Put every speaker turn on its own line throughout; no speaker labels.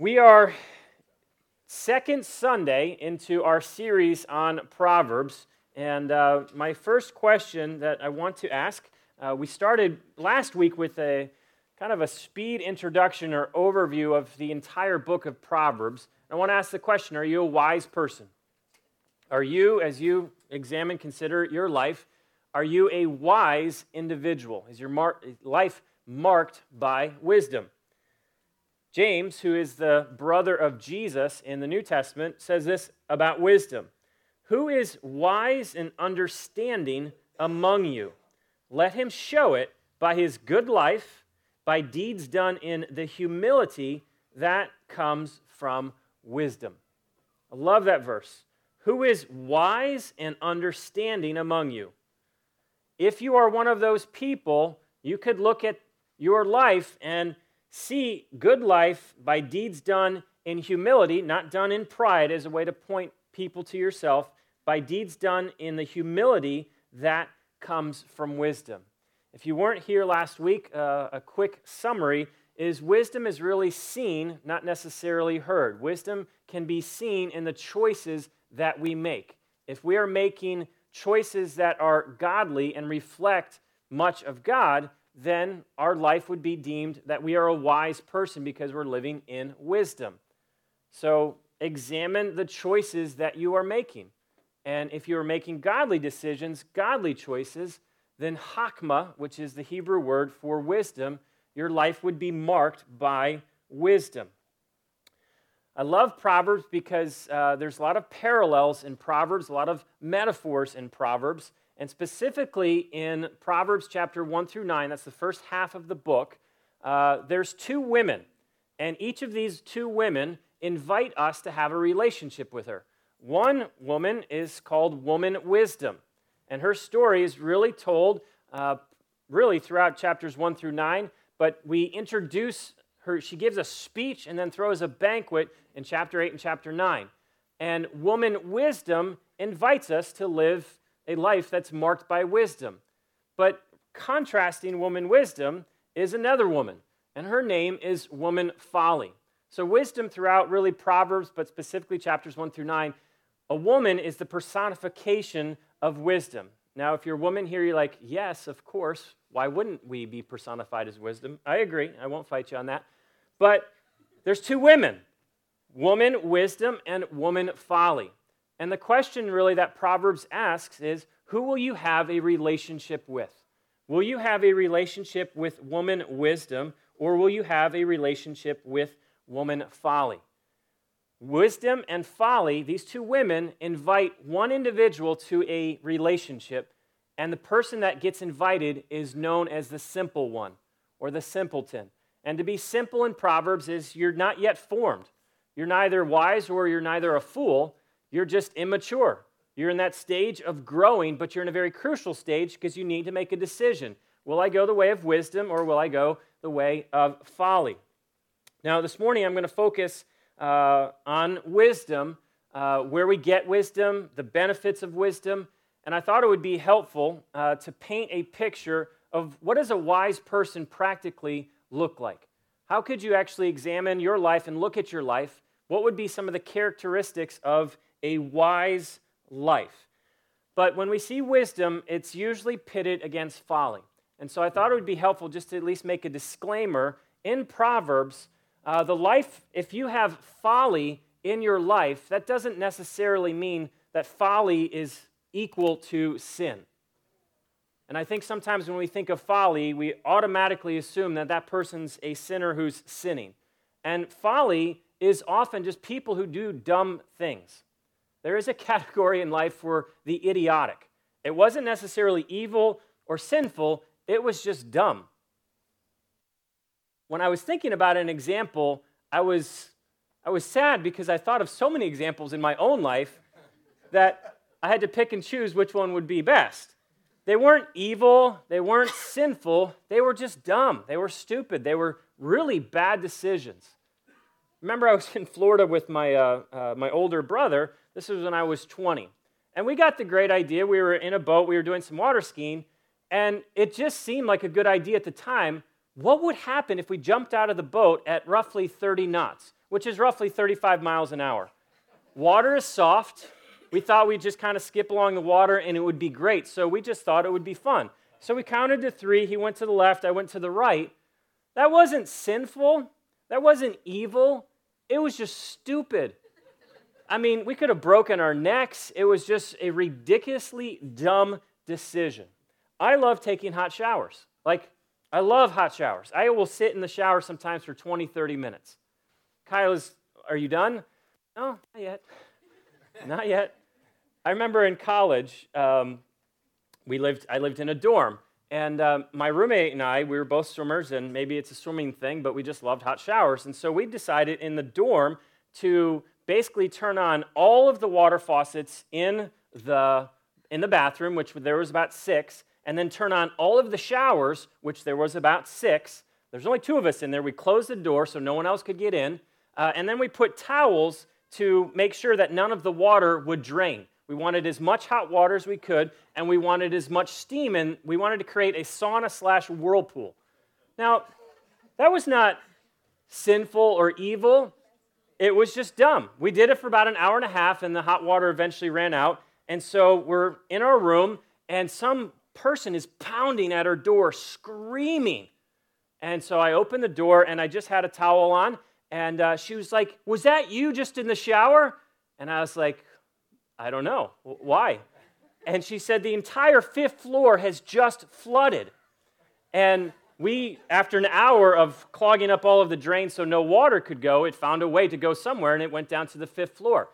We are second Sunday into our series on Proverbs. And uh, my first question that I want to ask uh, we started last week with a kind of a speed introduction or overview of the entire book of Proverbs. I want to ask the question Are you a wise person? Are you, as you examine, consider your life, are you a wise individual? Is your mar- life marked by wisdom? James, who is the brother of Jesus in the New Testament, says this about wisdom Who is wise and understanding among you? Let him show it by his good life, by deeds done in the humility that comes from wisdom. I love that verse. Who is wise and understanding among you? If you are one of those people, you could look at your life and See good life by deeds done in humility, not done in pride as a way to point people to yourself, by deeds done in the humility that comes from wisdom. If you weren't here last week, uh, a quick summary is wisdom is really seen, not necessarily heard. Wisdom can be seen in the choices that we make. If we are making choices that are godly and reflect much of God, then our life would be deemed that we are a wise person because we're living in wisdom. So examine the choices that you are making. And if you are making godly decisions, godly choices, then hakma, which is the Hebrew word for wisdom, your life would be marked by wisdom. I love Proverbs because uh, there's a lot of parallels in Proverbs, a lot of metaphors in Proverbs. And specifically in Proverbs chapter 1 through 9, that's the first half of the book, uh, there's two women. And each of these two women invite us to have a relationship with her. One woman is called Woman Wisdom. And her story is really told uh, really throughout chapters 1 through 9. But we introduce her, she gives a speech and then throws a banquet in chapter 8 and chapter 9. And Woman Wisdom invites us to live a life that's marked by wisdom. But contrasting woman wisdom is another woman, and her name is woman folly. So, wisdom throughout really Proverbs, but specifically chapters 1 through 9, a woman is the personification of wisdom. Now, if you're a woman here, you're like, yes, of course. Why wouldn't we be personified as wisdom? I agree. I won't fight you on that. But there's two women woman wisdom and woman folly. And the question really that Proverbs asks is who will you have a relationship with? Will you have a relationship with woman wisdom or will you have a relationship with woman folly? Wisdom and folly, these two women invite one individual to a relationship, and the person that gets invited is known as the simple one or the simpleton. And to be simple in Proverbs is you're not yet formed. You're neither wise or you're neither a fool. You're just immature. You're in that stage of growing, but you're in a very crucial stage because you need to make a decision. Will I go the way of wisdom or will I go the way of folly? Now, this morning I'm going to focus uh, on wisdom, uh, where we get wisdom, the benefits of wisdom, and I thought it would be helpful uh, to paint a picture of what does a wise person practically look like. How could you actually examine your life and look at your life? What would be some of the characteristics of a wise life. But when we see wisdom, it's usually pitted against folly. And so I thought it would be helpful just to at least make a disclaimer in Proverbs uh, the life, if you have folly in your life, that doesn't necessarily mean that folly is equal to sin. And I think sometimes when we think of folly, we automatically assume that that person's a sinner who's sinning. And folly is often just people who do dumb things. There is a category in life for the idiotic. It wasn't necessarily evil or sinful, it was just dumb. When I was thinking about an example, I was, I was sad because I thought of so many examples in my own life that I had to pick and choose which one would be best. They weren't evil, they weren't sinful, they were just dumb. They were stupid. They were really bad decisions. Remember, I was in Florida with my, uh, uh, my older brother, this was when I was 20. And we got the great idea. We were in a boat, we were doing some water skiing, and it just seemed like a good idea at the time. what would happen if we jumped out of the boat at roughly 30 knots, which is roughly 35 miles an hour? Water is soft. We thought we'd just kind of skip along the water and it would be great. So we just thought it would be fun. So we counted to three. He went to the left, I went to the right. That wasn't sinful, that wasn't evil. It was just stupid. I mean, we could have broken our necks. It was just a ridiculously dumb decision. I love taking hot showers. Like, I love hot showers. I will sit in the shower sometimes for 20, 30 minutes. Kyle is, are you done? No, not yet. not yet. I remember in college, um, we lived, I lived in a dorm. And um, my roommate and I, we were both swimmers, and maybe it's a swimming thing, but we just loved hot showers. And so we decided in the dorm to basically turn on all of the water faucets in the, in the bathroom, which there was about six, and then turn on all of the showers, which there was about six. There's only two of us in there. We closed the door so no one else could get in. Uh, and then we put towels to make sure that none of the water would drain. We wanted as much hot water as we could, and we wanted as much steam, and we wanted to create a sauna slash whirlpool. Now, that was not sinful or evil. It was just dumb. We did it for about an hour and a half, and the hot water eventually ran out. And so we're in our room, and some person is pounding at our door, screaming. And so I opened the door, and I just had a towel on. And uh, she was like, Was that you just in the shower? And I was like, I don't know. Why? And she said, The entire fifth floor has just flooded. And we, after an hour of clogging up all of the drains so no water could go, it found a way to go somewhere and it went down to the fifth floor.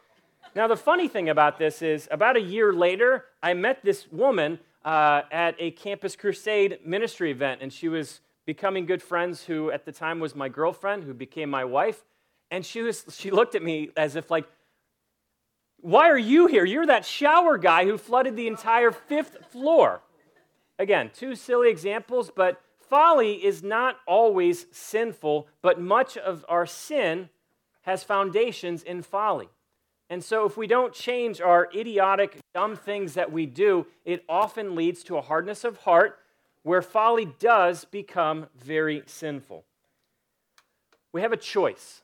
Now, the funny thing about this is, about a year later, I met this woman uh, at a Campus Crusade ministry event, and she was becoming good friends who at the time was my girlfriend, who became my wife. And she, was, she looked at me as if, like, why are you here? You're that shower guy who flooded the entire fifth floor. Again, two silly examples, but Folly is not always sinful, but much of our sin has foundations in folly. And so, if we don't change our idiotic, dumb things that we do, it often leads to a hardness of heart where folly does become very sinful. We have a choice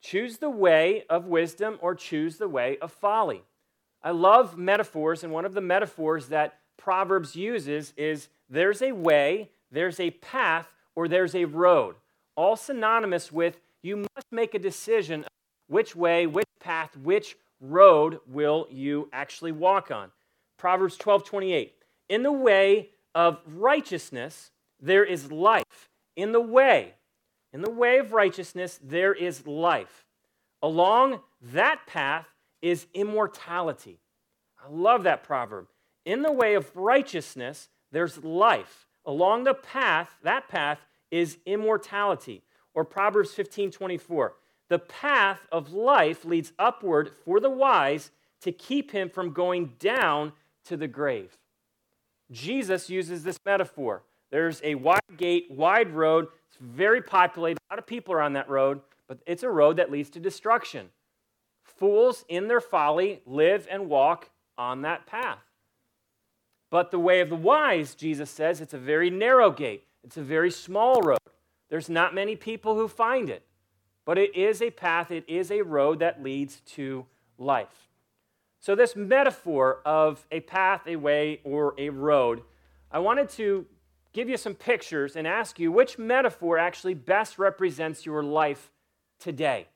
choose the way of wisdom or choose the way of folly. I love metaphors, and one of the metaphors that Proverbs uses is there's a way there's a path, or there's a road. All synonymous with you must make a decision which way, which path, which road will you actually walk on. Proverbs 12 28. In the way of righteousness, there is life. In the way, in the way of righteousness, there is life. Along that path is immortality. I love that proverb. In the way of righteousness, there's life. Along the path, that path is immortality. Or Proverbs 15 24. The path of life leads upward for the wise to keep him from going down to the grave. Jesus uses this metaphor. There's a wide gate, wide road. It's very populated. A lot of people are on that road, but it's a road that leads to destruction. Fools in their folly live and walk on that path. But the way of the wise, Jesus says, it's a very narrow gate, it's a very small road. There's not many people who find it, but it is a path, it is a road that leads to life. So, this metaphor of a path, a way, or a road, I wanted to give you some pictures and ask you which metaphor actually best represents your life today,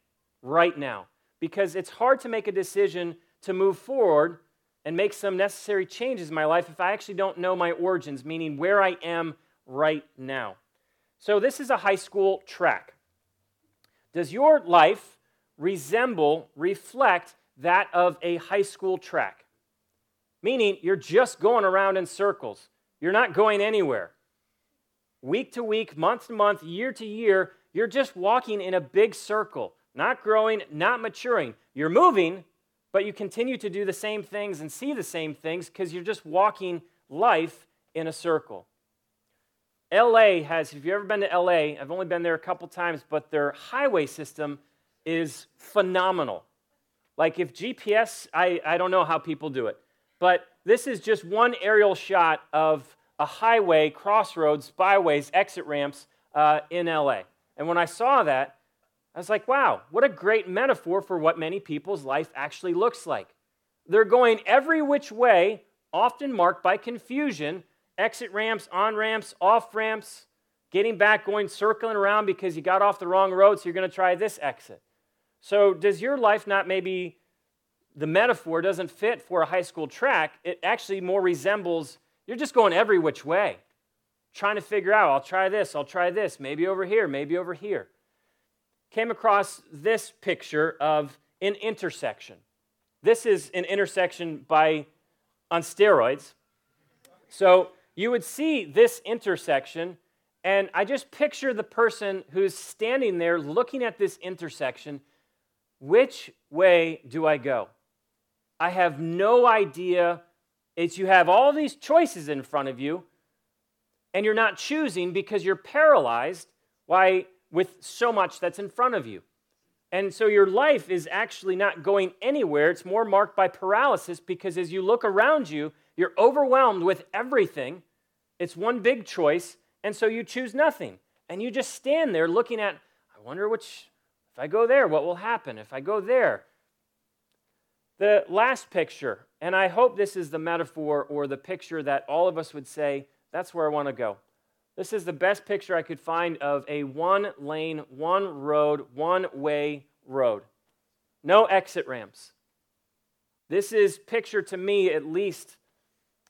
right now. Because it's hard to make a decision to move forward and make some necessary changes in my life if I actually don't know my origins, meaning where I am right now. So, this is a high school track. Does your life resemble, reflect that of a high school track? Meaning, you're just going around in circles, you're not going anywhere. Week to week, month to month, year to year, you're just walking in a big circle, not growing, not maturing. You're moving, but you continue to do the same things and see the same things because you're just walking life in a circle. LA has, if you've ever been to LA, I've only been there a couple times, but their highway system is phenomenal. Like if GPS, I, I don't know how people do it, but this is just one aerial shot of a highway, crossroads, byways, exit ramps, uh, in LA. And when I saw that, I was like, wow, what a great metaphor for what many people's life actually looks like. They're going every which way, often marked by confusion exit ramps, on ramps, off ramps, getting back, going circling around because you got off the wrong road, so you're going to try this exit. So, does your life not maybe the metaphor doesn't fit for a high school track? It actually more resembles you're just going every which way, trying to figure out, I'll try this, I'll try this, maybe over here, maybe over here. Came across this picture of an intersection. This is an intersection by on steroids. So you would see this intersection, and I just picture the person who's standing there looking at this intersection. Which way do I go? I have no idea It's you have all these choices in front of you, and you're not choosing because you're paralyzed why, with so much that's in front of you. And so your life is actually not going anywhere. It's more marked by paralysis because as you look around you, you're overwhelmed with everything. It's one big choice, and so you choose nothing. And you just stand there looking at, I wonder which, if I go there, what will happen? If I go there, the last picture, and I hope this is the metaphor or the picture that all of us would say, that's where I want to go. This is the best picture I could find of a one lane, one road, one way road. No exit ramps. This is picture to me, at least,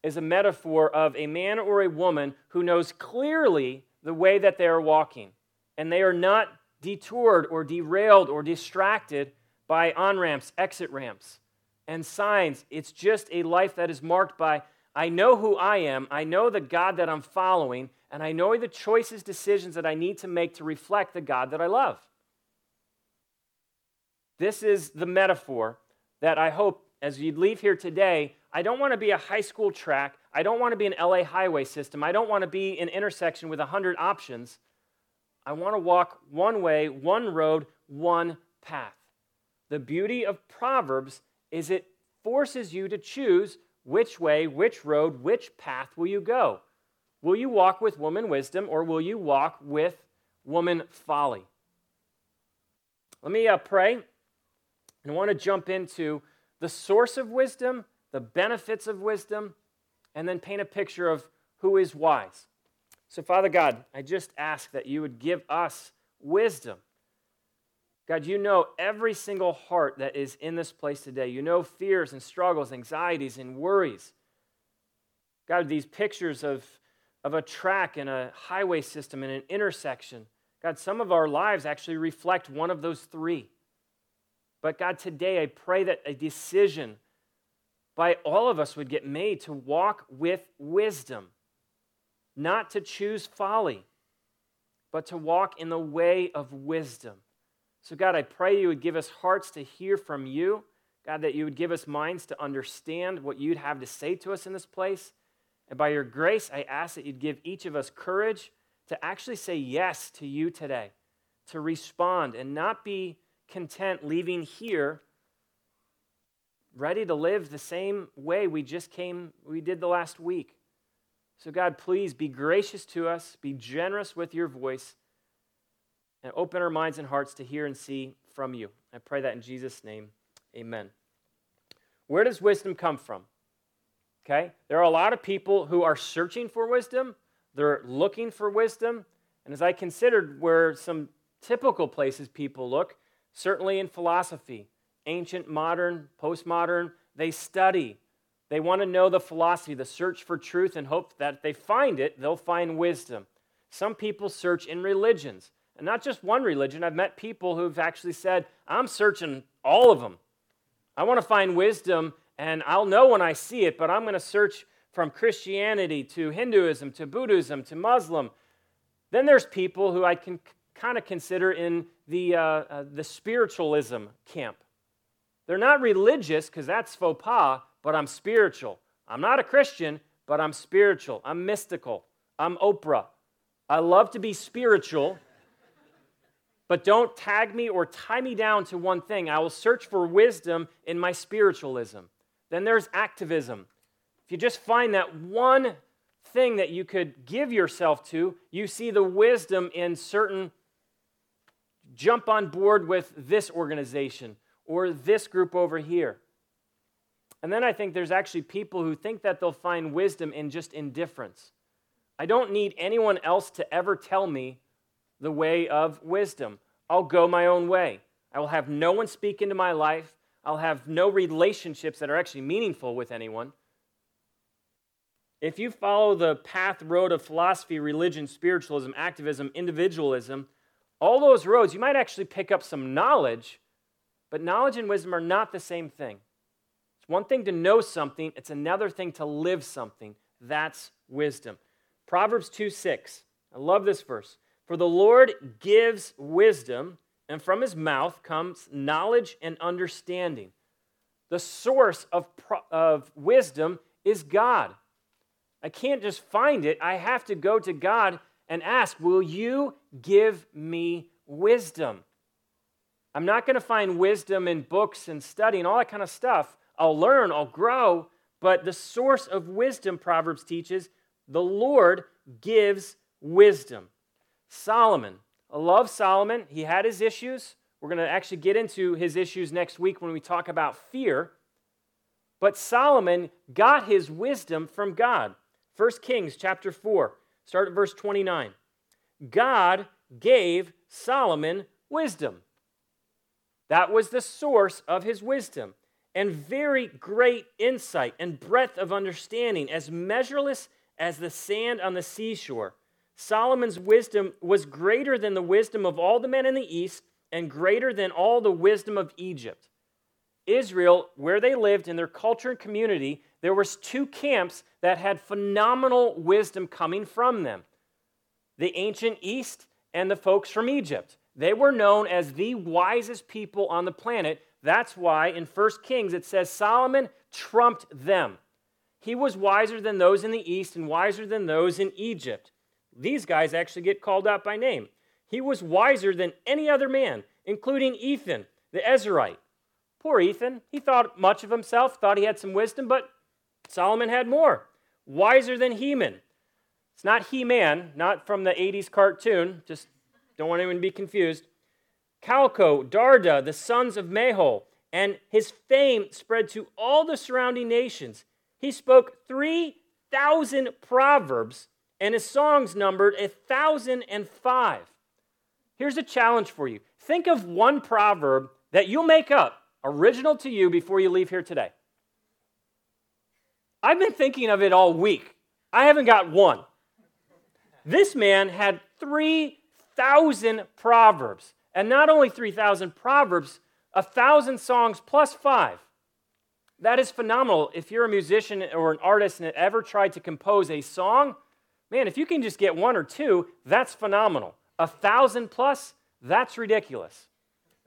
is a metaphor of a man or a woman who knows clearly the way that they are walking, and they are not detoured or derailed or distracted by on ramps, exit ramps and signs. It's just a life that is marked by I know who I am, I know the God that I'm following, and I know the choices, decisions that I need to make to reflect the God that I love. This is the metaphor that I hope as you leave here today, I don't want to be a high school track. I don't want to be an LA highway system. I don't want to be an intersection with 100 options. I want to walk one way, one road, one path. The beauty of Proverbs is it forces you to choose which way, which road, which path will you go? Will you walk with woman wisdom or will you walk with woman folly? Let me uh, pray and I want to jump into the source of wisdom, the benefits of wisdom, and then paint a picture of who is wise. So, Father God, I just ask that you would give us wisdom God, you know every single heart that is in this place today. You know fears and struggles, anxieties and worries. God, these pictures of, of a track and a highway system and an intersection. God, some of our lives actually reflect one of those three. But God, today I pray that a decision by all of us would get made to walk with wisdom, not to choose folly, but to walk in the way of wisdom. So, God, I pray you would give us hearts to hear from you. God, that you would give us minds to understand what you'd have to say to us in this place. And by your grace, I ask that you'd give each of us courage to actually say yes to you today, to respond and not be content leaving here ready to live the same way we just came, we did the last week. So, God, please be gracious to us, be generous with your voice and open our minds and hearts to hear and see from you. I pray that in Jesus' name. Amen. Where does wisdom come from? Okay? There are a lot of people who are searching for wisdom, they're looking for wisdom. And as I considered where some typical places people look, certainly in philosophy, ancient, modern, postmodern, they study. They want to know the philosophy, the search for truth, and hope that if they find it, they'll find wisdom. Some people search in religions. And not just one religion. I've met people who've actually said, I'm searching all of them. I want to find wisdom, and I'll know when I see it, but I'm going to search from Christianity to Hinduism to Buddhism to Muslim. Then there's people who I can kind of consider in the, uh, uh, the spiritualism camp. They're not religious because that's faux pas, but I'm spiritual. I'm not a Christian, but I'm spiritual. I'm mystical. I'm Oprah. I love to be spiritual, but don't tag me or tie me down to one thing. I will search for wisdom in my spiritualism. Then there's activism. If you just find that one thing that you could give yourself to. You see the wisdom in certain jump on board with this organization or this group over here. And then I think there's actually people who think that they'll find wisdom in just indifference. I don't need anyone else to ever tell me the way of wisdom. I'll go my own way. I will have no one speak into my life. I'll have no relationships that are actually meaningful with anyone. If you follow the path road of philosophy, religion, spiritualism, activism, individualism, all those roads, you might actually pick up some knowledge, but knowledge and wisdom are not the same thing. It's one thing to know something, it's another thing to live something. That's wisdom. Proverbs 2 6. I love this verse. For the Lord gives wisdom, and from his mouth comes knowledge and understanding. The source of, of wisdom is God. I can't just find it. I have to go to God and ask, Will you give me wisdom? I'm not going to find wisdom in books and study and all that kind of stuff. I'll learn, I'll grow, but the source of wisdom, Proverbs teaches, the Lord gives wisdom. Solomon, I love Solomon. He had his issues. We're going to actually get into his issues next week when we talk about fear. But Solomon got his wisdom from God. 1 Kings chapter 4, start at verse 29. God gave Solomon wisdom. That was the source of his wisdom and very great insight and breadth of understanding, as measureless as the sand on the seashore. Solomon's wisdom was greater than the wisdom of all the men in the east and greater than all the wisdom of Egypt. Israel, where they lived in their culture and community, there was two camps that had phenomenal wisdom coming from them. The ancient East and the folks from Egypt. They were known as the wisest people on the planet. That's why in 1 Kings it says Solomon trumped them. He was wiser than those in the East and wiser than those in Egypt. These guys actually get called out by name. He was wiser than any other man, including Ethan, the Ezrahite. Poor Ethan. He thought much of himself, thought he had some wisdom, but Solomon had more. Wiser than Heman. It's not He Man, not from the 80s cartoon. Just don't want anyone to be confused. Calcol, Darda, the sons of Mahol, and his fame spread to all the surrounding nations. He spoke 3,000 proverbs, and his songs numbered a 1,005. Here's a challenge for you think of one proverb that you'll make up, original to you, before you leave here today. I've been thinking of it all week. I haven't got one. This man had 3,000 proverbs. And not only 3,000 proverbs, a 1,000 songs plus five. That is phenomenal. If you're a musician or an artist and ever tried to compose a song, man, if you can just get one or two, that's phenomenal. A thousand plus, that's ridiculous.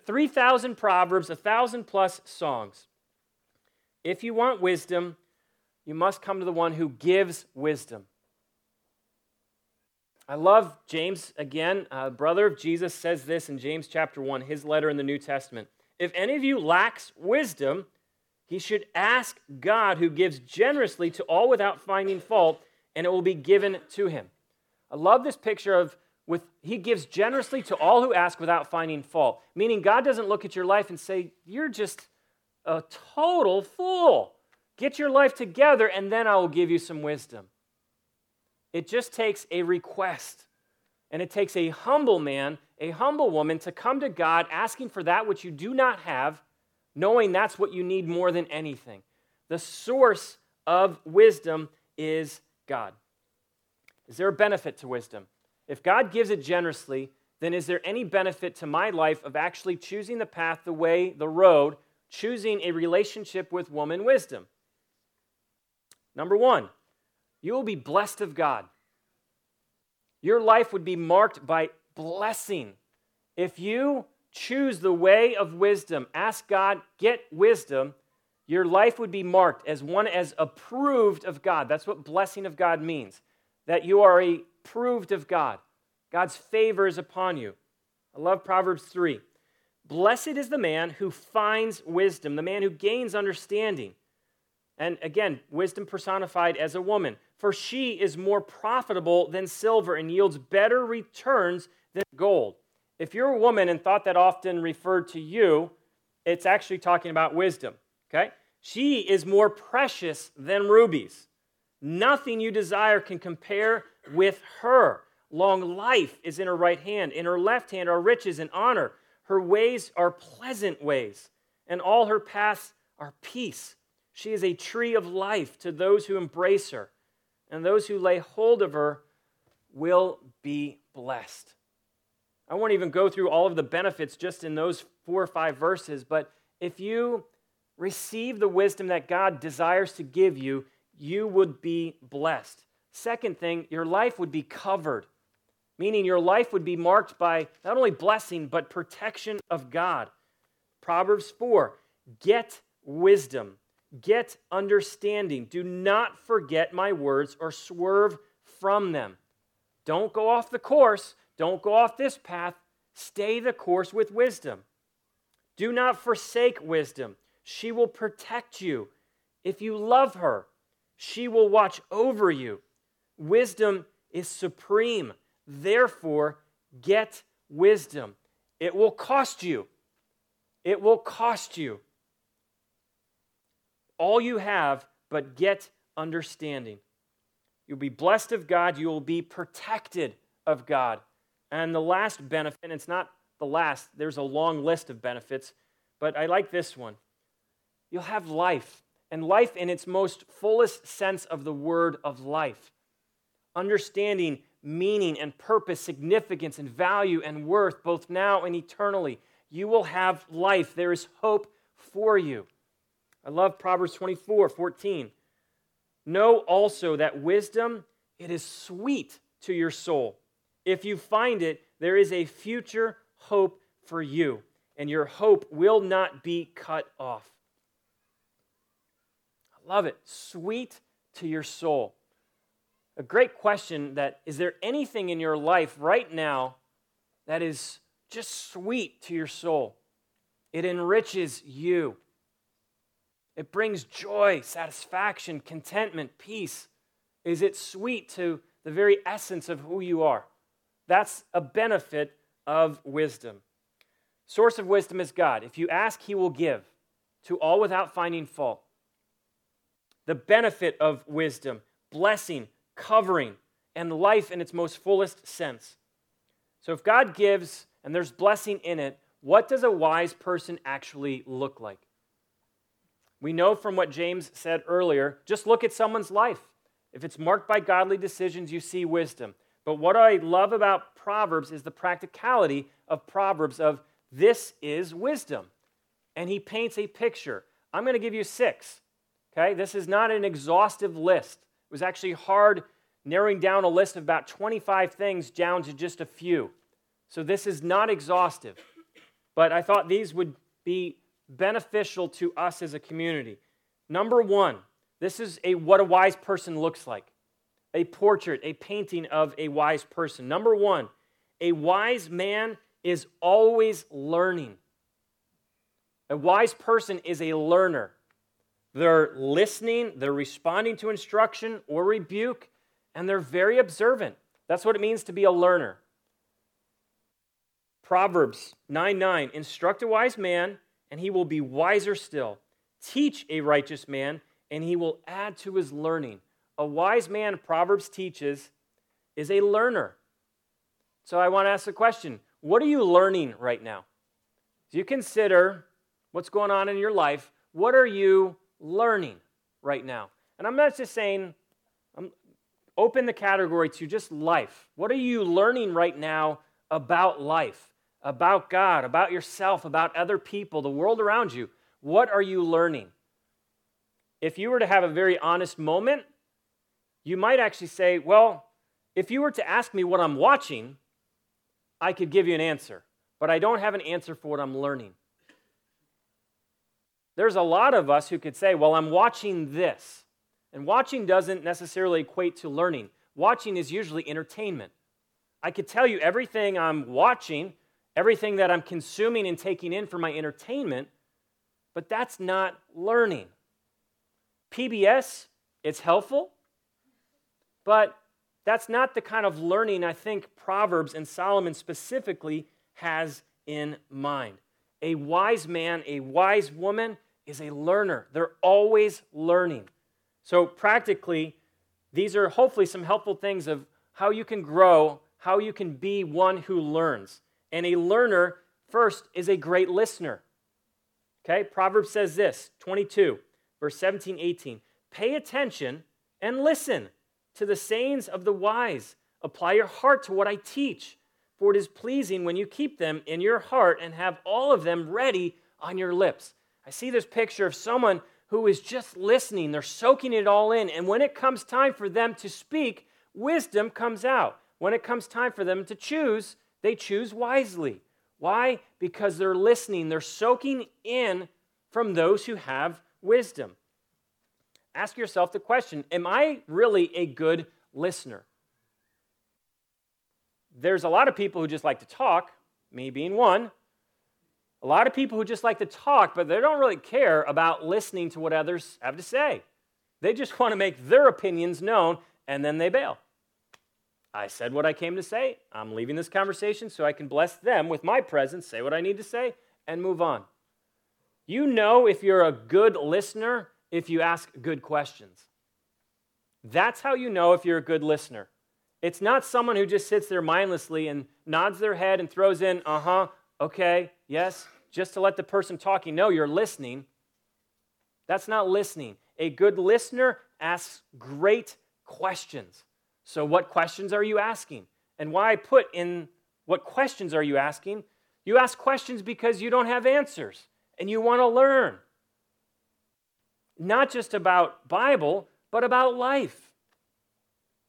3,000 proverbs, a thousand plus songs. If you want wisdom, you must come to the one who gives wisdom. I love James again, uh, brother of Jesus, says this in James chapter 1, his letter in the New Testament. If any of you lacks wisdom, he should ask God, who gives generously to all without finding fault, and it will be given to him. I love this picture of with he gives generously to all who ask without finding fault. Meaning God doesn't look at your life and say, You're just a total fool. Get your life together, and then I will give you some wisdom. It just takes a request. And it takes a humble man, a humble woman to come to God asking for that which you do not have, knowing that's what you need more than anything. The source of wisdom is God. Is there a benefit to wisdom? If God gives it generously, then is there any benefit to my life of actually choosing the path, the way, the road, choosing a relationship with woman wisdom? Number one, you will be blessed of God. Your life would be marked by blessing. If you choose the way of wisdom, ask God, get wisdom, your life would be marked as one as approved of God. That's what blessing of God means. That you are approved of God. God's favor is upon you. I love Proverbs 3. Blessed is the man who finds wisdom, the man who gains understanding. And again, wisdom personified as a woman. For she is more profitable than silver and yields better returns than gold. If you're a woman and thought that often referred to you, it's actually talking about wisdom. Okay? She is more precious than rubies. Nothing you desire can compare with her. Long life is in her right hand. In her left hand are riches and honor. Her ways are pleasant ways, and all her paths are peace. She is a tree of life to those who embrace her, and those who lay hold of her will be blessed. I won't even go through all of the benefits just in those four or five verses, but if you receive the wisdom that God desires to give you, you would be blessed. Second thing, your life would be covered, meaning your life would be marked by not only blessing, but protection of God. Proverbs 4 Get wisdom, get understanding. Do not forget my words or swerve from them. Don't go off the course, don't go off this path. Stay the course with wisdom. Do not forsake wisdom. She will protect you. If you love her, she will watch over you. Wisdom is supreme. Therefore, get wisdom. It will cost you. It will cost you. All you have, but get understanding. You'll be blessed of God. You will be protected of God. And the last benefit, and it's not the last, there's a long list of benefits, but I like this one. You'll have life, and life in its most fullest sense of the word of life. Understanding meaning and purpose, significance and value and worth, both now and eternally. You will have life. There is hope for you. I love Proverbs 24 14. Know also that wisdom, it is sweet to your soul if you find it, there is a future hope for you, and your hope will not be cut off. I love it. Sweet to your soul. A great question that is there anything in your life right now that is just sweet to your soul? It enriches you. It brings joy, satisfaction, contentment, peace. Is it sweet to the very essence of who you are? That's a benefit of wisdom. Source of wisdom is God. If you ask, he will give to all without finding fault. The benefit of wisdom, blessing, covering, and life in its most fullest sense. So if God gives and there's blessing in it, what does a wise person actually look like? We know from what James said earlier, just look at someone's life. If it's marked by godly decisions, you see wisdom. But what I love about Proverbs is the practicality of Proverbs of this is wisdom. And he paints a picture. I'm going to give you six. Okay? This is not an exhaustive list. It was actually hard narrowing down a list of about 25 things down to just a few. So this is not exhaustive. But I thought these would be beneficial to us as a community. Number one, this is a what a wise person looks like a portrait, a painting of a wise person. Number one, a wise man is always learning. A wise person is a learner. They're listening, they're responding to instruction or rebuke, and they're very observant. That's what it means to be a learner. Proverbs 9 9 Instruct a wise man, and he will be wiser still. Teach a righteous man, and he will add to his learning a wise man, Proverbs teaches, is a learner. So I want to ask the question what are you learning right now? As you consider what's going on in your life, what are you learning right now? And I'm not just saying, I'm open the category to just life. What are you learning right now about life, about God, about yourself, about other people, the world around you? What are you learning? If you were to have a very honest moment, you might actually say, well, if you were to ask me what I'm watching, I could give you an answer, but I don't have an answer for what I'm learning. There's a lot of us who could say, well, I'm watching this. And watching doesn't necessarily equate to learning. Watching is usually entertainment. I could tell you everything I'm watching, everything that I'm consuming and taking in for my entertainment, but that's not learning. PBS, it's helpful, but that's not the kind of learning I think Proverbs and Solomon specifically has in mind. A wise man, a wise woman is a learner. They're always learning. So, practically, these are hopefully some helpful things of how you can grow, how you can be one who learns. And a learner, first, is a great listener. Okay, Proverbs says this 22, verse 17, 18. Pay attention and listen to the sayings of the wise. Apply your heart to what I teach, for it is pleasing when you keep them in your heart and have all of them ready on your lips. I see this picture of someone who is just listening, they're soaking it all in, and when it comes time for them to speak, wisdom comes out. When it comes time for them to choose, they choose wisely. Why? Because they're listening, they're soaking in from those who have wisdom. Ask yourself the question Am I really a good listener? There's a lot of people who just like to talk, me being one. A lot of people who just like to talk, but they don't really care about listening to what others have to say. They just want to make their opinions known and then they bail. I said what I came to say. I'm leaving this conversation so I can bless them with my presence, say what I need to say, and move on. You know if you're a good listener if you ask good questions. That's how you know if you're a good listener. It's not someone who just sits there mindlessly and nods their head and throws in, uh huh, okay, yes, just to let the person talking know you're listening. That's not listening. A good listener asks great questions. So, what questions are you asking? And why I put in what questions are you asking? You ask questions because you don't have answers and you want to learn. Not just about Bible, but about life.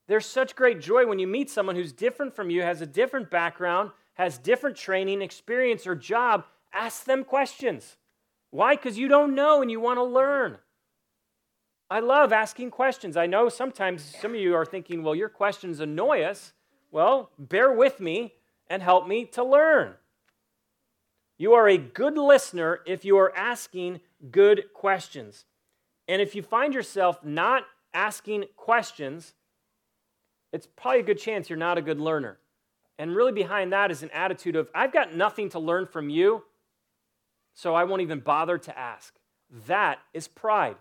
There's such great joy when you meet someone who's different from you, has a different background, has different training, experience, or job. Ask them questions. Why? Because you don't know and you want to learn. I love asking questions. I know sometimes some of you are thinking, well, your questions annoy us. Well, bear with me and help me to learn. You are a good listener if you are asking good questions. And if you find yourself not asking questions, it's probably a good chance you're not a good learner. And really, behind that is an attitude of, I've got nothing to learn from you, so I won't even bother to ask. That is pride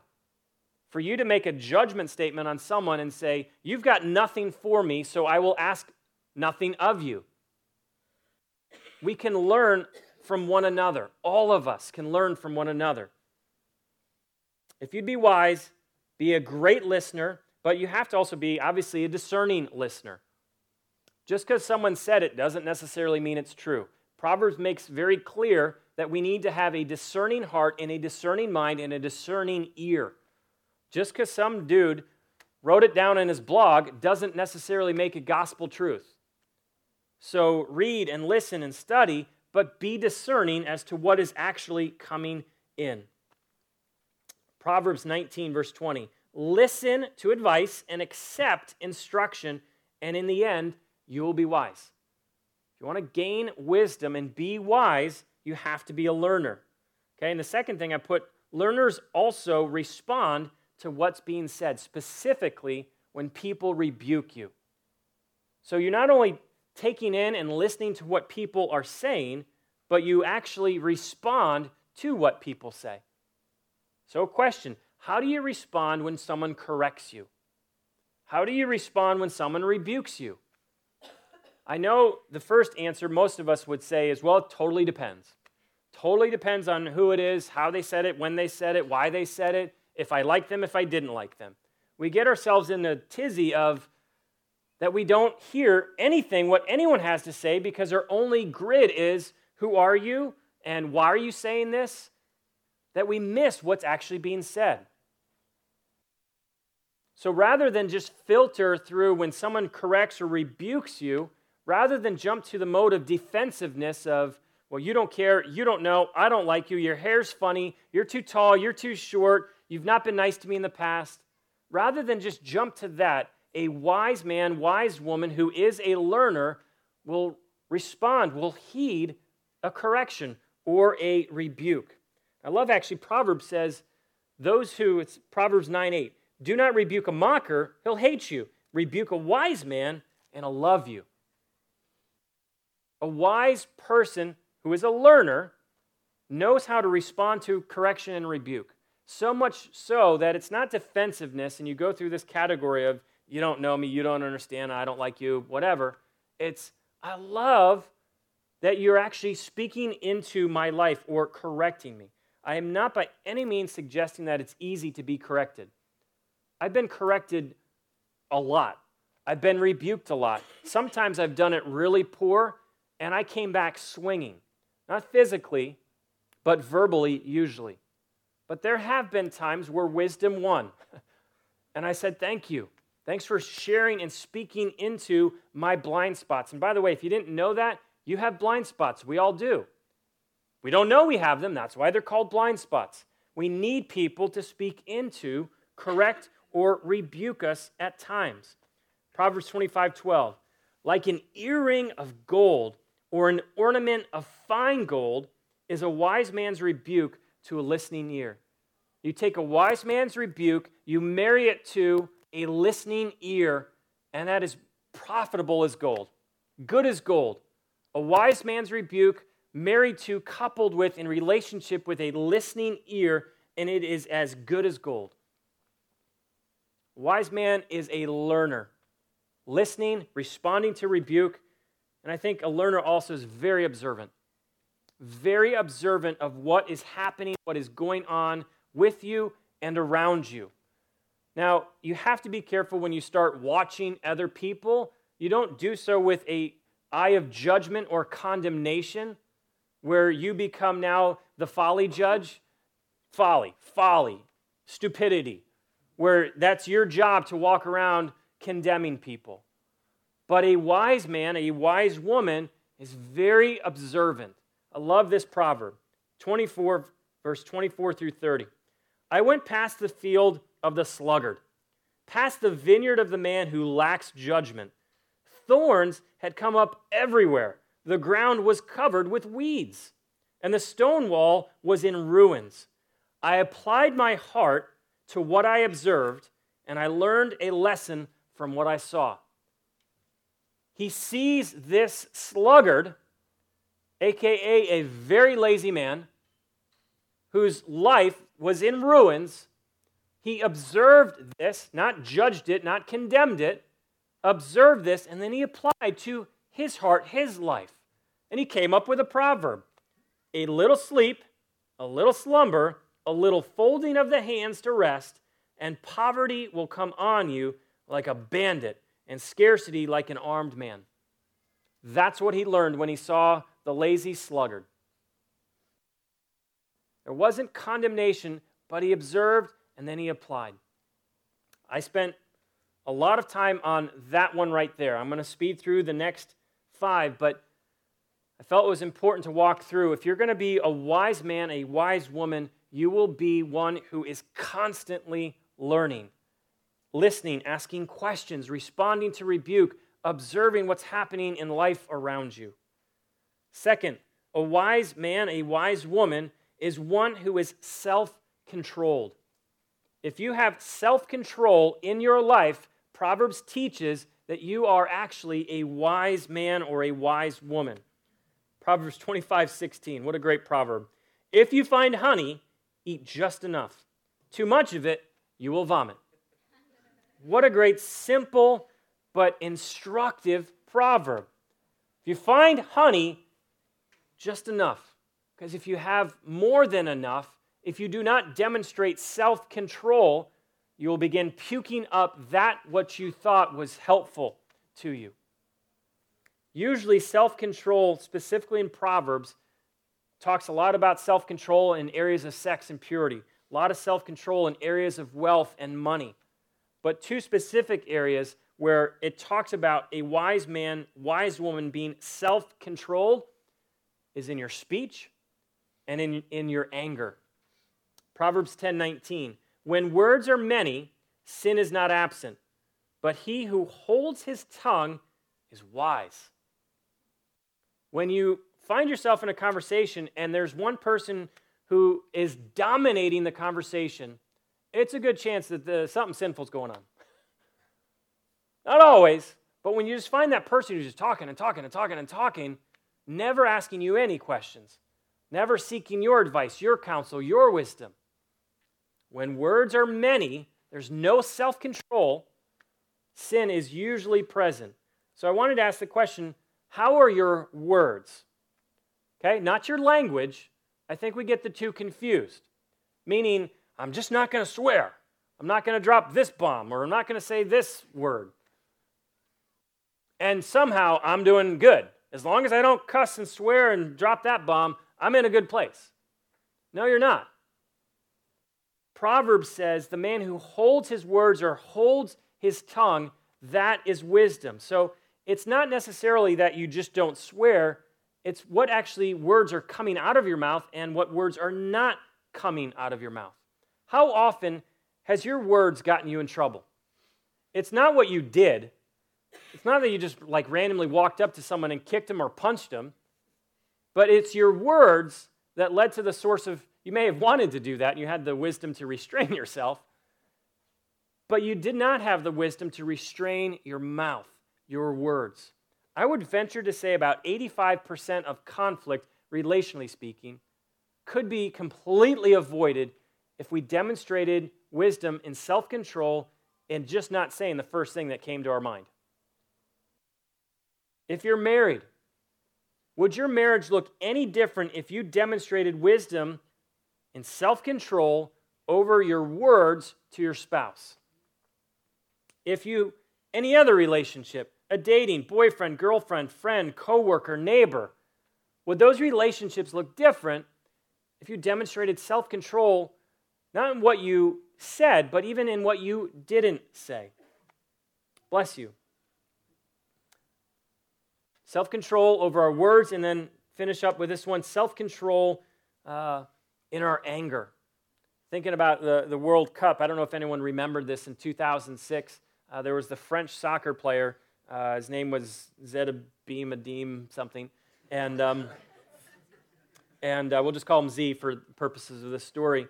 for you to make a judgment statement on someone and say, You've got nothing for me, so I will ask nothing of you. We can learn from one another. All of us can learn from one another. If you'd be wise, be a great listener, but you have to also be, obviously, a discerning listener. Just because someone said it doesn't necessarily mean it's true. Proverbs makes very clear that we need to have a discerning heart and a discerning mind and a discerning ear. Just because some dude wrote it down in his blog doesn't necessarily make it gospel truth. So read and listen and study, but be discerning as to what is actually coming in. Proverbs 19, verse 20. Listen to advice and accept instruction, and in the end, you will be wise. If you want to gain wisdom and be wise, you have to be a learner. Okay, and the second thing I put learners also respond to what's being said, specifically when people rebuke you. So you're not only taking in and listening to what people are saying, but you actually respond to what people say. So, question How do you respond when someone corrects you? How do you respond when someone rebukes you? I know the first answer most of us would say is well, it totally depends. Totally depends on who it is, how they said it, when they said it, why they said it if I like them, if I didn't like them. We get ourselves in a tizzy of that we don't hear anything what anyone has to say because our only grid is who are you and why are you saying this? That we miss what's actually being said. So rather than just filter through when someone corrects or rebukes you, rather than jump to the mode of defensiveness of, well, you don't care, you don't know, I don't like you, your hair's funny, you're too tall, you're too short, You've not been nice to me in the past. Rather than just jump to that, a wise man, wise woman who is a learner will respond, will heed a correction or a rebuke. I love actually, Proverbs says, Those who, it's Proverbs 9 8, do not rebuke a mocker, he'll hate you. Rebuke a wise man, and he'll love you. A wise person who is a learner knows how to respond to correction and rebuke. So much so that it's not defensiveness, and you go through this category of, you don't know me, you don't understand, I don't like you, whatever. It's, I love that you're actually speaking into my life or correcting me. I am not by any means suggesting that it's easy to be corrected. I've been corrected a lot. I've been rebuked a lot. Sometimes I've done it really poor, and I came back swinging. Not physically, but verbally, usually. But there have been times where wisdom won. And I said, Thank you. Thanks for sharing and speaking into my blind spots. And by the way, if you didn't know that, you have blind spots. We all do. We don't know we have them. That's why they're called blind spots. We need people to speak into, correct, or rebuke us at times. Proverbs 25 12. Like an earring of gold or an ornament of fine gold is a wise man's rebuke to a listening ear. You take a wise man's rebuke, you marry it to a listening ear, and that is profitable as gold, good as gold. A wise man's rebuke married to, coupled with, in relationship with a listening ear, and it is as good as gold. Wise man is a learner, listening, responding to rebuke, and I think a learner also is very observant. Very observant of what is happening, what is going on with you and around you. Now, you have to be careful when you start watching other people. You don't do so with a eye of judgment or condemnation where you become now the folly judge. Folly, folly, stupidity, where that's your job to walk around condemning people. But a wise man, a wise woman, is very observant. I love this proverb 24, verse 24 through 30. I went past the field of the sluggard, past the vineyard of the man who lacks judgment. Thorns had come up everywhere. The ground was covered with weeds, and the stone wall was in ruins. I applied my heart to what I observed, and I learned a lesson from what I saw. He sees this sluggard, aka a very lazy man, whose life was in ruins, he observed this, not judged it, not condemned it, observed this, and then he applied to his heart, his life. And he came up with a proverb a little sleep, a little slumber, a little folding of the hands to rest, and poverty will come on you like a bandit, and scarcity like an armed man. That's what he learned when he saw the lazy sluggard. There wasn't condemnation, but he observed and then he applied. I spent a lot of time on that one right there. I'm going to speed through the next five, but I felt it was important to walk through. If you're going to be a wise man, a wise woman, you will be one who is constantly learning, listening, asking questions, responding to rebuke, observing what's happening in life around you. Second, a wise man, a wise woman is one who is self controlled. If you have self control in your life, Proverbs teaches that you are actually a wise man or a wise woman. Proverbs 25, 16. What a great proverb. If you find honey, eat just enough. Too much of it, you will vomit. What a great, simple, but instructive proverb. If you find honey, just enough. Because if you have more than enough, if you do not demonstrate self control, you will begin puking up that what you thought was helpful to you. Usually, self control, specifically in Proverbs, talks a lot about self control in areas of sex and purity, a lot of self control in areas of wealth and money. But two specific areas where it talks about a wise man, wise woman being self controlled is in your speech and in, in your anger. Proverbs 10 19. When words are many, sin is not absent, but he who holds his tongue is wise. When you find yourself in a conversation and there's one person who is dominating the conversation, it's a good chance that the, something sinful's going on. Not always, but when you just find that person who's just talking and talking and talking and talking, never asking you any questions, never seeking your advice, your counsel, your wisdom. When words are many, there's no self control, sin is usually present. So I wanted to ask the question how are your words? Okay, not your language. I think we get the two confused. Meaning, I'm just not going to swear. I'm not going to drop this bomb, or I'm not going to say this word. And somehow I'm doing good. As long as I don't cuss and swear and drop that bomb, I'm in a good place. No, you're not. Proverbs says the man who holds his words or holds his tongue, that is wisdom. So it's not necessarily that you just don't swear, it's what actually words are coming out of your mouth and what words are not coming out of your mouth. How often has your words gotten you in trouble? It's not what you did. It's not that you just like randomly walked up to someone and kicked them or punched them, but it's your words that led to the source of you may have wanted to do that, and you had the wisdom to restrain yourself, but you did not have the wisdom to restrain your mouth, your words. I would venture to say about 85% of conflict, relationally speaking, could be completely avoided if we demonstrated wisdom in self control and just not saying the first thing that came to our mind. If you're married, would your marriage look any different if you demonstrated wisdom and self control over your words to your spouse. If you, any other relationship, a dating, boyfriend, girlfriend, friend, coworker, neighbor, would those relationships look different if you demonstrated self control, not in what you said, but even in what you didn't say? Bless you. Self control over our words, and then finish up with this one self control uh, in our anger. Thinking about the, the World Cup, I don't know if anyone remembered this in 2006. Uh, there was the French soccer player. Uh, his name was Zedabim Adim something. And, um, and uh, we'll just call him Z for purposes of this story.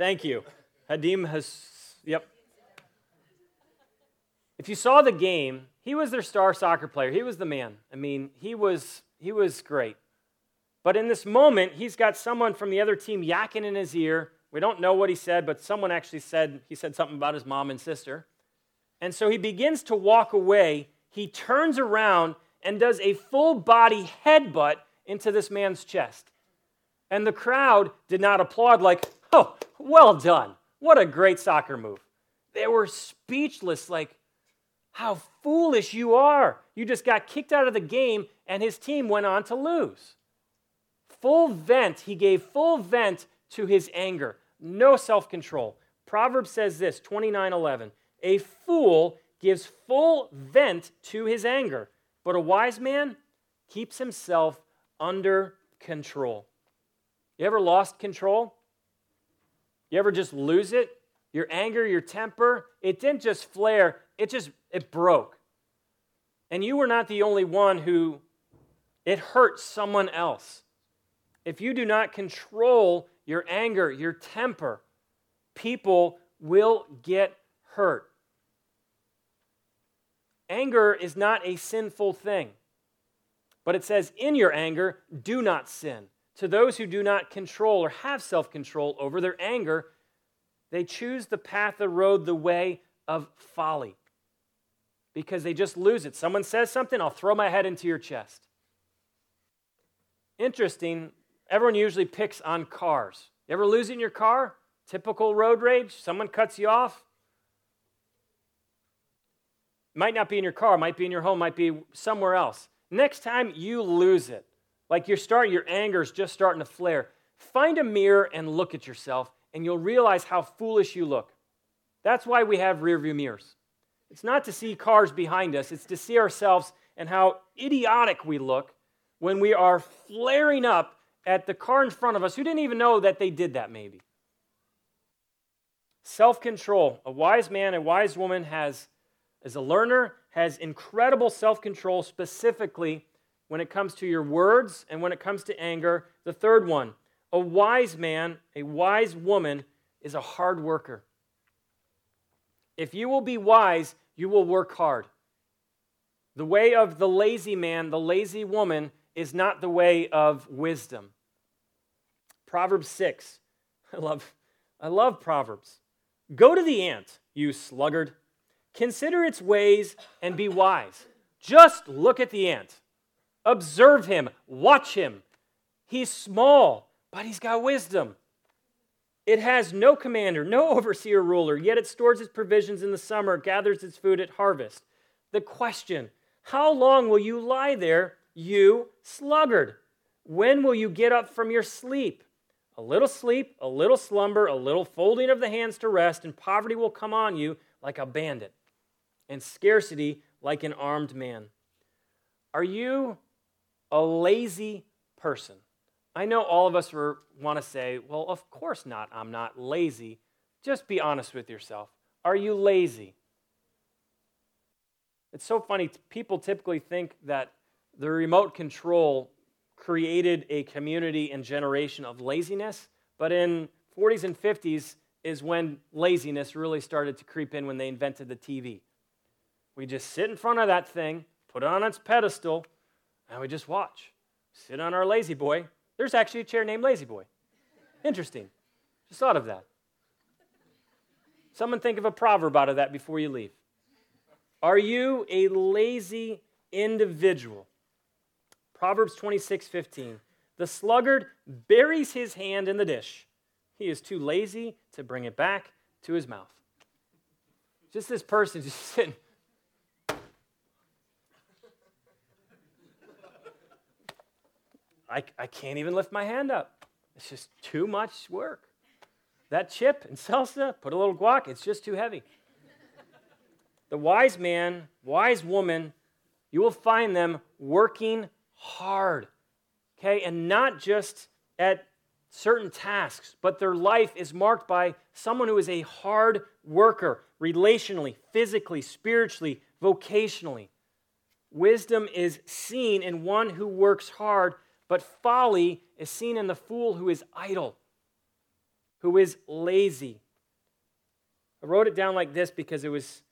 Thank you. Hadim has, yep. If you saw the game, he was their star soccer player. He was the man. I mean, he was, he was great. But in this moment, he's got someone from the other team yakking in his ear. We don't know what he said, but someone actually said he said something about his mom and sister. And so he begins to walk away. He turns around and does a full body headbutt into this man's chest. And the crowd did not applaud, like, oh, well done. What a great soccer move. They were speechless, like, how foolish you are. You just got kicked out of the game, and his team went on to lose full vent, he gave full vent to his anger, no self control. Proverbs says this 29 11. A fool gives full vent to his anger, but a wise man keeps himself under control. You ever lost control? You ever just lose it? Your anger, your temper, it didn't just flare, it just it broke. And you were not the only one who it hurt someone else. If you do not control your anger, your temper, people will get hurt. Anger is not a sinful thing. But it says, in your anger, do not sin. To those who do not control or have self control over their anger, they choose the path, the road, the way of folly because they just lose it. Someone says something, I'll throw my head into your chest. Interesting, Everyone usually picks on cars. You ever lose in your car? Typical road rage? Someone cuts you off? Might not be in your car, might be in your home, might be somewhere else. Next time you lose it, like you're starting, your anger is just starting to flare, find a mirror and look at yourself, and you'll realize how foolish you look. That's why we have rear view mirrors. It's not to see cars behind us, it's to see ourselves and how idiotic we look when we are flaring up at the car in front of us who didn't even know that they did that, maybe. Self control. A wise man, a wise woman has, as a learner, has incredible self control, specifically when it comes to your words and when it comes to anger. The third one, a wise man, a wise woman is a hard worker. If you will be wise, you will work hard. The way of the lazy man, the lazy woman, is not the way of wisdom. Proverbs 6. I love, I love Proverbs. Go to the ant, you sluggard. Consider its ways and be wise. Just look at the ant. Observe him, watch him. He's small, but he's got wisdom. It has no commander, no overseer ruler, yet it stores its provisions in the summer, gathers its food at harvest. The question How long will you lie there, you sluggard? When will you get up from your sleep? A little sleep, a little slumber, a little folding of the hands to rest, and poverty will come on you like a bandit, and scarcity like an armed man. Are you a lazy person? I know all of us want to say, well, of course not, I'm not lazy. Just be honest with yourself. Are you lazy? It's so funny. People typically think that the remote control created a community and generation of laziness, but in 40s and 50s is when laziness really started to creep in when they invented the TV. We just sit in front of that thing, put it on its pedestal, and we just watch. Sit on our lazy boy. There's actually a chair named La-Z-Boy. Interesting. Just thought of that. Someone think of a proverb out of that before you leave. Are you a lazy individual? Proverbs 26 15. The sluggard buries his hand in the dish. He is too lazy to bring it back to his mouth. Just this person just sitting I, I can't even lift my hand up. It's just too much work. That chip and salsa, put a little guac, it's just too heavy. The wise man, wise woman, you will find them working hard, okay? And not just at certain tasks, but their life is marked by someone who is a hard worker, relationally, physically, spiritually, vocationally. Wisdom is seen in one who works hard but folly is seen in the fool who is idle, who is lazy. I wrote it down like this because it was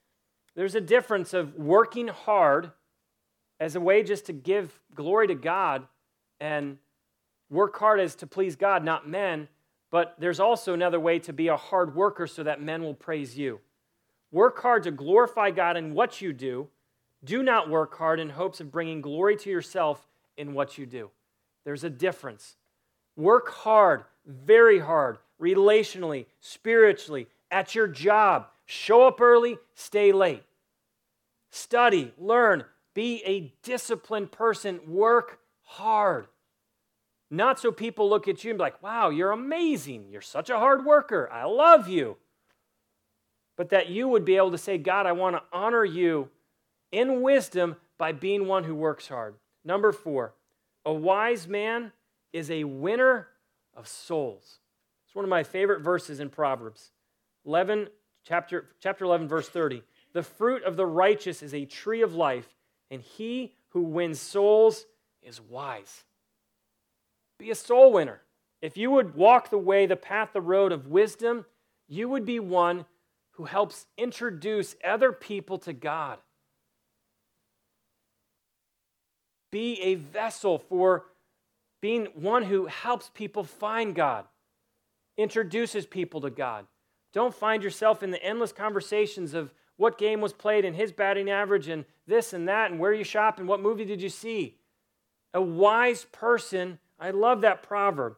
there's a difference of working hard as a way just to give glory to God and work hard as to please God, not men. But there's also another way to be a hard worker so that men will praise you. Work hard to glorify God in what you do. Do not work hard in hopes of bringing glory to yourself in what you do. There's a difference. Work hard, very hard, relationally, spiritually, at your job. Show up early, stay late. Study, learn, be a disciplined person, work hard. Not so people look at you and be like, wow, you're amazing. You're such a hard worker. I love you. But that you would be able to say, God, I want to honor you in wisdom by being one who works hard. Number four, a wise man is a winner of souls. It's one of my favorite verses in Proverbs. 11, chapter, chapter 11, verse 30. The fruit of the righteous is a tree of life, and he who wins souls is wise. Be a soul winner. If you would walk the way, the path, the road of wisdom, you would be one who helps introduce other people to God. Be a vessel for being one who helps people find God, introduces people to God. Don't find yourself in the endless conversations of what game was played and his batting average and this and that and where you shop and what movie did you see. A wise person, I love that proverb.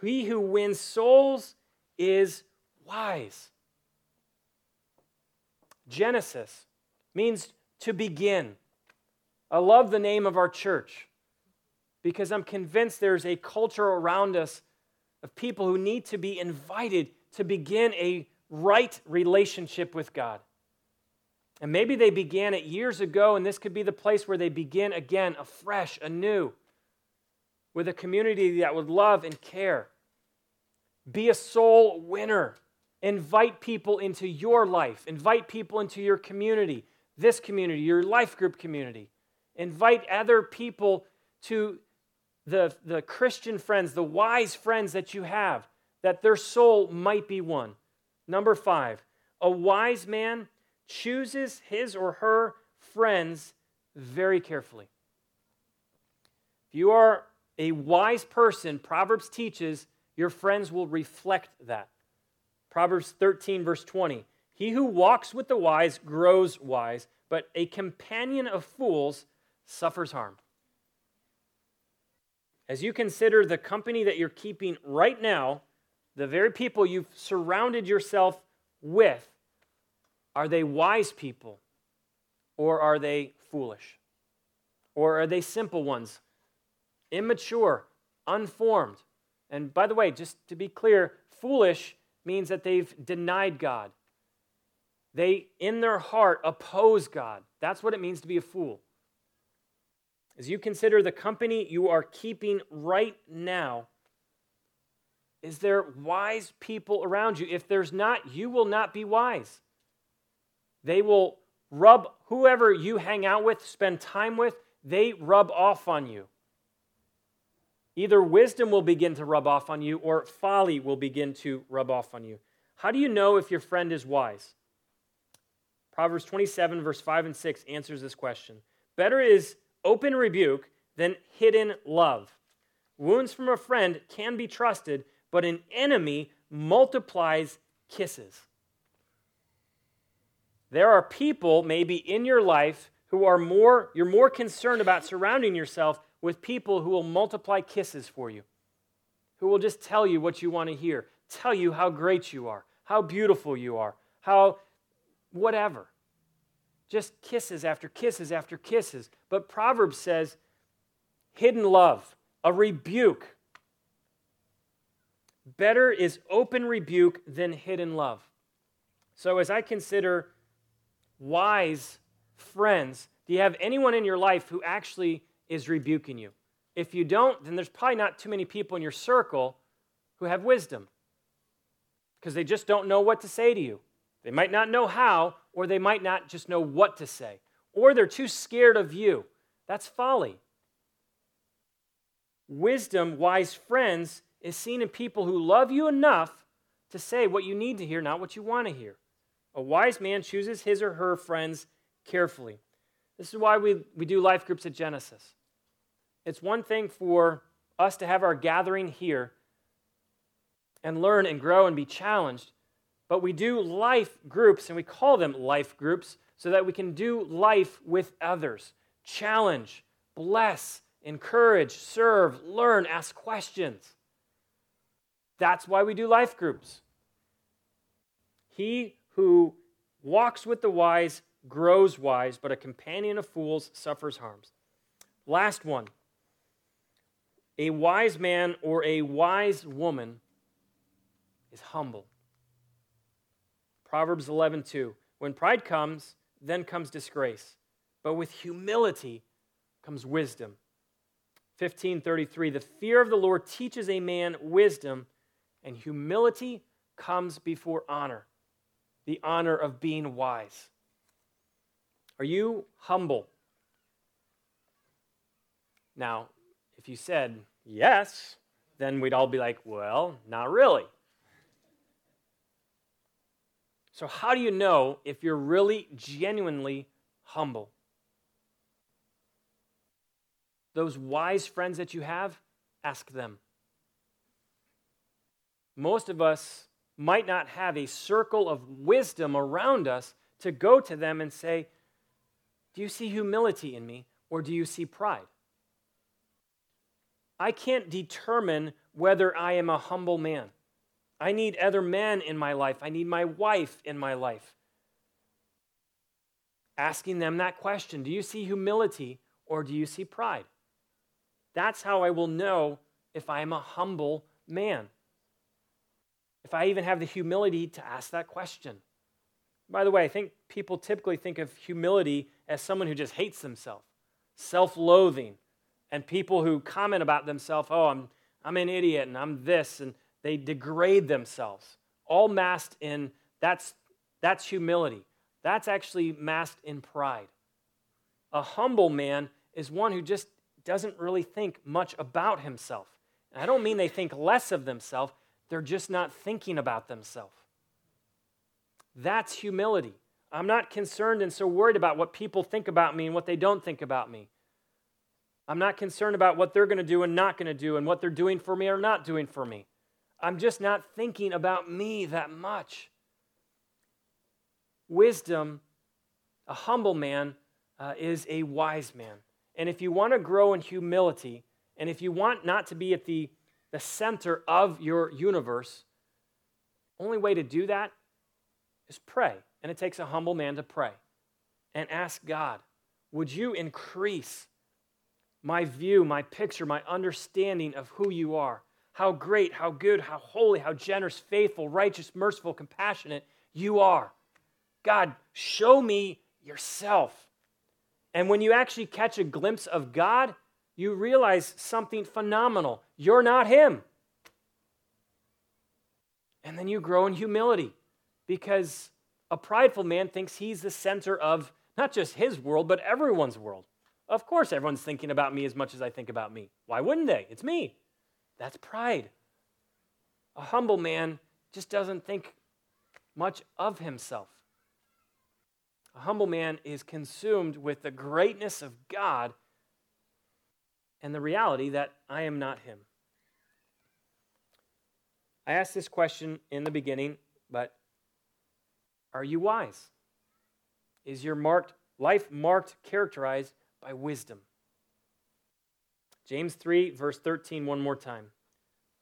He who wins souls is wise. Genesis means to begin. I love the name of our church because I'm convinced there's a culture around us of people who need to be invited to begin a right relationship with God. And maybe they began it years ago, and this could be the place where they begin again, afresh, anew, with a community that would love and care. Be a soul winner. Invite people into your life, invite people into your community, this community, your life group community. Invite other people to the, the Christian friends, the wise friends that you have, that their soul might be won. Number five, a wise man chooses his or her friends very carefully. If you are a wise person, Proverbs teaches your friends will reflect that. Proverbs 13, verse 20. He who walks with the wise grows wise, but a companion of fools suffers harm. As you consider the company that you're keeping right now, the very people you've surrounded yourself with, are they wise people or are they foolish? Or are they simple ones, immature, unformed? And by the way, just to be clear, foolish means that they've denied God. They, in their heart, oppose God. That's what it means to be a fool. As you consider the company you are keeping right now, is there wise people around you? If there's not, you will not be wise. They will rub whoever you hang out with, spend time with, they rub off on you. Either wisdom will begin to rub off on you or folly will begin to rub off on you. How do you know if your friend is wise? Proverbs 27, verse 5 and 6 answers this question. Better is open rebuke than hidden love. Wounds from a friend can be trusted, but an enemy multiplies kisses. There are people maybe in your life who are more, you're more concerned about surrounding yourself with people who will multiply kisses for you, who will just tell you what you want to hear, tell you how great you are, how beautiful you are, how whatever. Just kisses after kisses after kisses. But Proverbs says, hidden love, a rebuke. Better is open rebuke than hidden love. So as I consider wise friends, do you have anyone in your life who actually is rebuking you? If you don't, then there's probably not too many people in your circle who have wisdom because they just don't know what to say to you. They might not know how, or they might not just know what to say, or they're too scared of you. That's folly. Wisdom, wise friends, is seen in people who love you enough to say what you need to hear, not what you want to hear. A wise man chooses his or her friends carefully. This is why we, we do life groups at Genesis. It's one thing for us to have our gathering here and learn and grow and be challenged, but we do life groups, and we call them life groups, so that we can do life with others. Challenge, bless, encourage, serve, learn, ask questions. That's why we do life groups. He who walks with the wise grows wise, but a companion of fools suffers harms. Last one. A wise man or a wise woman is humble. Proverbs 11:2. When pride comes, then comes disgrace, but with humility comes wisdom. 1533 The fear of the Lord teaches a man wisdom, and humility comes before honor the honor of being wise? Are you humble? Now, if you said yes, then we'd all be like, well, not really. So, how do you know if you're really genuinely humble? Those wise friends that you have, ask them. Most of us might not have a circle of wisdom around us to go to them and say, Do you see humility in me or do you see pride? I can't determine whether I am a humble man. I need other men in my life. I need my wife in my life. Asking them that question Do you see humility or do you see pride? That's how I will know if I am a humble man if I even have the humility to ask that question. By the way, I think people typically think of humility as someone who just hates themselves, self loathing, and people who comment about themselves, oh, I'm, I'm an idiot and I'm this, and they degrade themselves. All masked in that's, that's humility. That's actually masked in pride. A humble man is one who just doesn't really think much about himself. And I don't mean they think less of themselves, they're just not thinking about themselves. That's humility. I'm not concerned and so worried about what people think about me and what they don't think about me. I'm not concerned about what they're going to do and not going to do and what they're doing for me or not doing for me. I'm just not thinking about me that much. Wisdom, a humble man, uh, is a wise man. And if you want to grow in humility, and if you want not to be at the, the center of your universe, only way to do that is pray. And it takes a humble man to pray and ask God, would you increase my view, my picture, my understanding of who you are? How great, how good, how holy, how generous, faithful, righteous, merciful, compassionate you are. God, show me yourself. And when you actually catch a glimpse of God, you realize something phenomenal. You're not Him. And then you grow in humility because a prideful man thinks he's the center of not just his world, but everyone's world. Of course, everyone's thinking about me as much as I think about me. Why wouldn't they? It's me. That's pride. A humble man just doesn't think much of himself. A humble man is consumed with the greatness of God and the reality that I am not him. I asked this question in the beginning, but are you wise? Is your marked life marked characterized by wisdom? James 3 verse 13 one more time.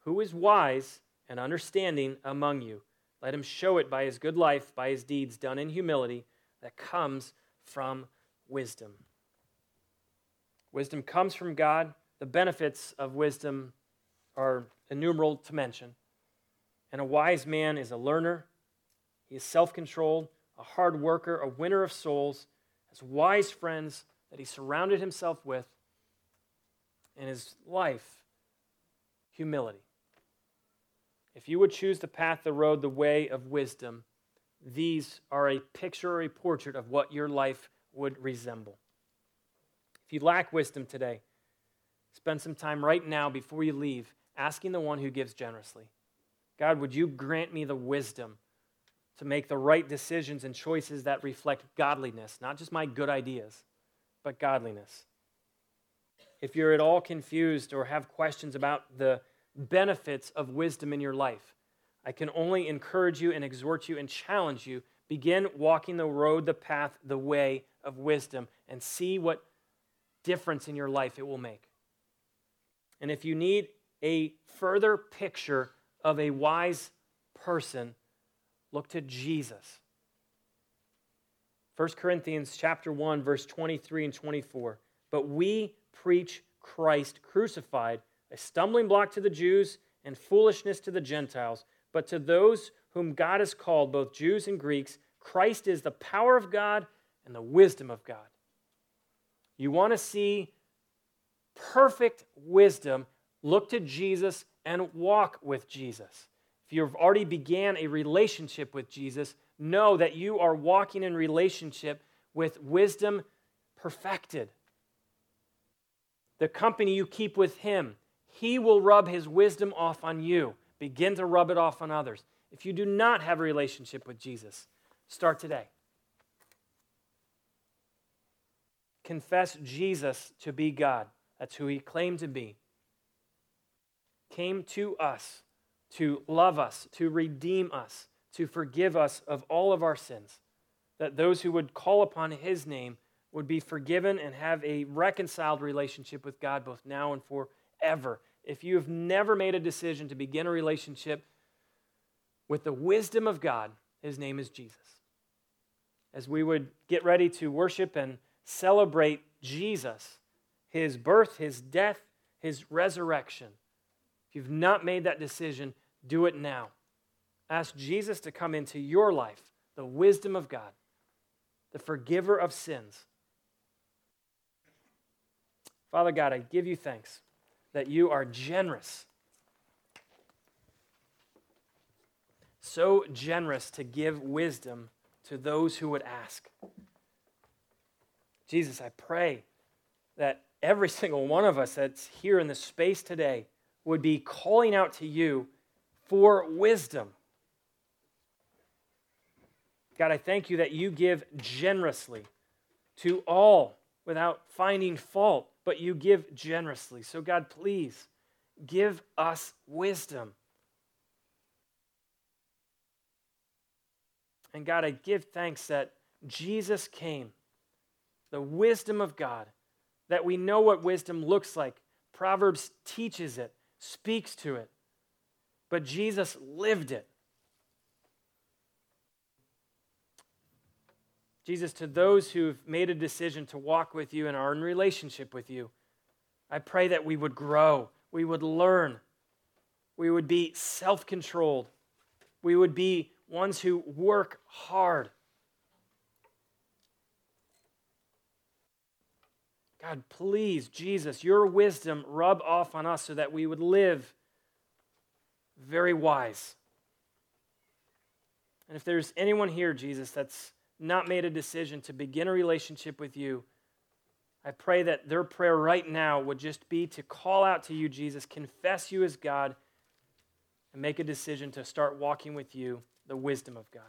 Who is wise and understanding among you? Let him show it by his good life, by his deeds done in humility that comes from wisdom. Wisdom comes from God. The benefits of wisdom are innumerable to mention. And a wise man is a learner, he is self controlled, a hard worker, a winner of souls, has wise friends that he surrounded himself with, and his life, humility. If you would choose the path, the road, the way of wisdom, these are a picture or a portrait of what your life would resemble. If you lack wisdom today, spend some time right now before you leave asking the one who gives generously God, would you grant me the wisdom to make the right decisions and choices that reflect godliness, not just my good ideas, but godliness. If you're at all confused or have questions about the benefits of wisdom in your life, I can only encourage you and exhort you and challenge you. Begin walking the road, the path, the way of wisdom, and see what difference in your life it will make. And if you need a further picture of a wise person, Look to Jesus. 1 Corinthians chapter 1 verse 23 and 24. But we preach Christ crucified, a stumbling block to the Jews and foolishness to the Gentiles, but to those whom God has called, both Jews and Greeks, Christ is the power of God and the wisdom of God. You want to see perfect wisdom, look to Jesus and walk with Jesus. If you've already began a relationship with Jesus, know that you are walking in relationship with wisdom perfected. The company you keep with him, he will rub his wisdom off on you. Begin to rub it off on others. If you do not have a relationship with Jesus, start today. Confess Jesus to be God. That's who he claimed to be. Came to us to love us, to redeem us, to forgive us of all of our sins. That those who would call upon his name would be forgiven and have a reconciled relationship with God both now and forever. If you have never made a decision to begin a relationship with the wisdom of God, his name is Jesus. As we would get ready to worship and celebrate Jesus, his birth, his death, his resurrection if you've not made that decision, do it now. Ask Jesus to come into your life, the wisdom of God, the forgiver of sins. Father God, I give you thanks that you are generous. So generous to give wisdom to those who would ask. Jesus, I pray that every single one of us that's here in this space today would be calling out to you for wisdom. God, I thank you that you give generously to all without finding fault, but you give generously. So, God, please give us wisdom. And God, I give thanks that Jesus came, the wisdom of God, that we know what wisdom looks like. Proverbs teaches it, speaks to it, but Jesus lived it. Jesus, to those who've made a decision to walk with you and are in relationship with you, I pray that we would grow, we would learn, we would be self controlled, we would be ones who work hard. God, please, Jesus, your wisdom rub off on us so that we would live very wise. And if there's anyone here, Jesus, that's not made a decision to begin a relationship with you, I pray that their prayer right now would just be to call out to you, Jesus, confess you as God, and make a decision to start walking with you, the wisdom of God.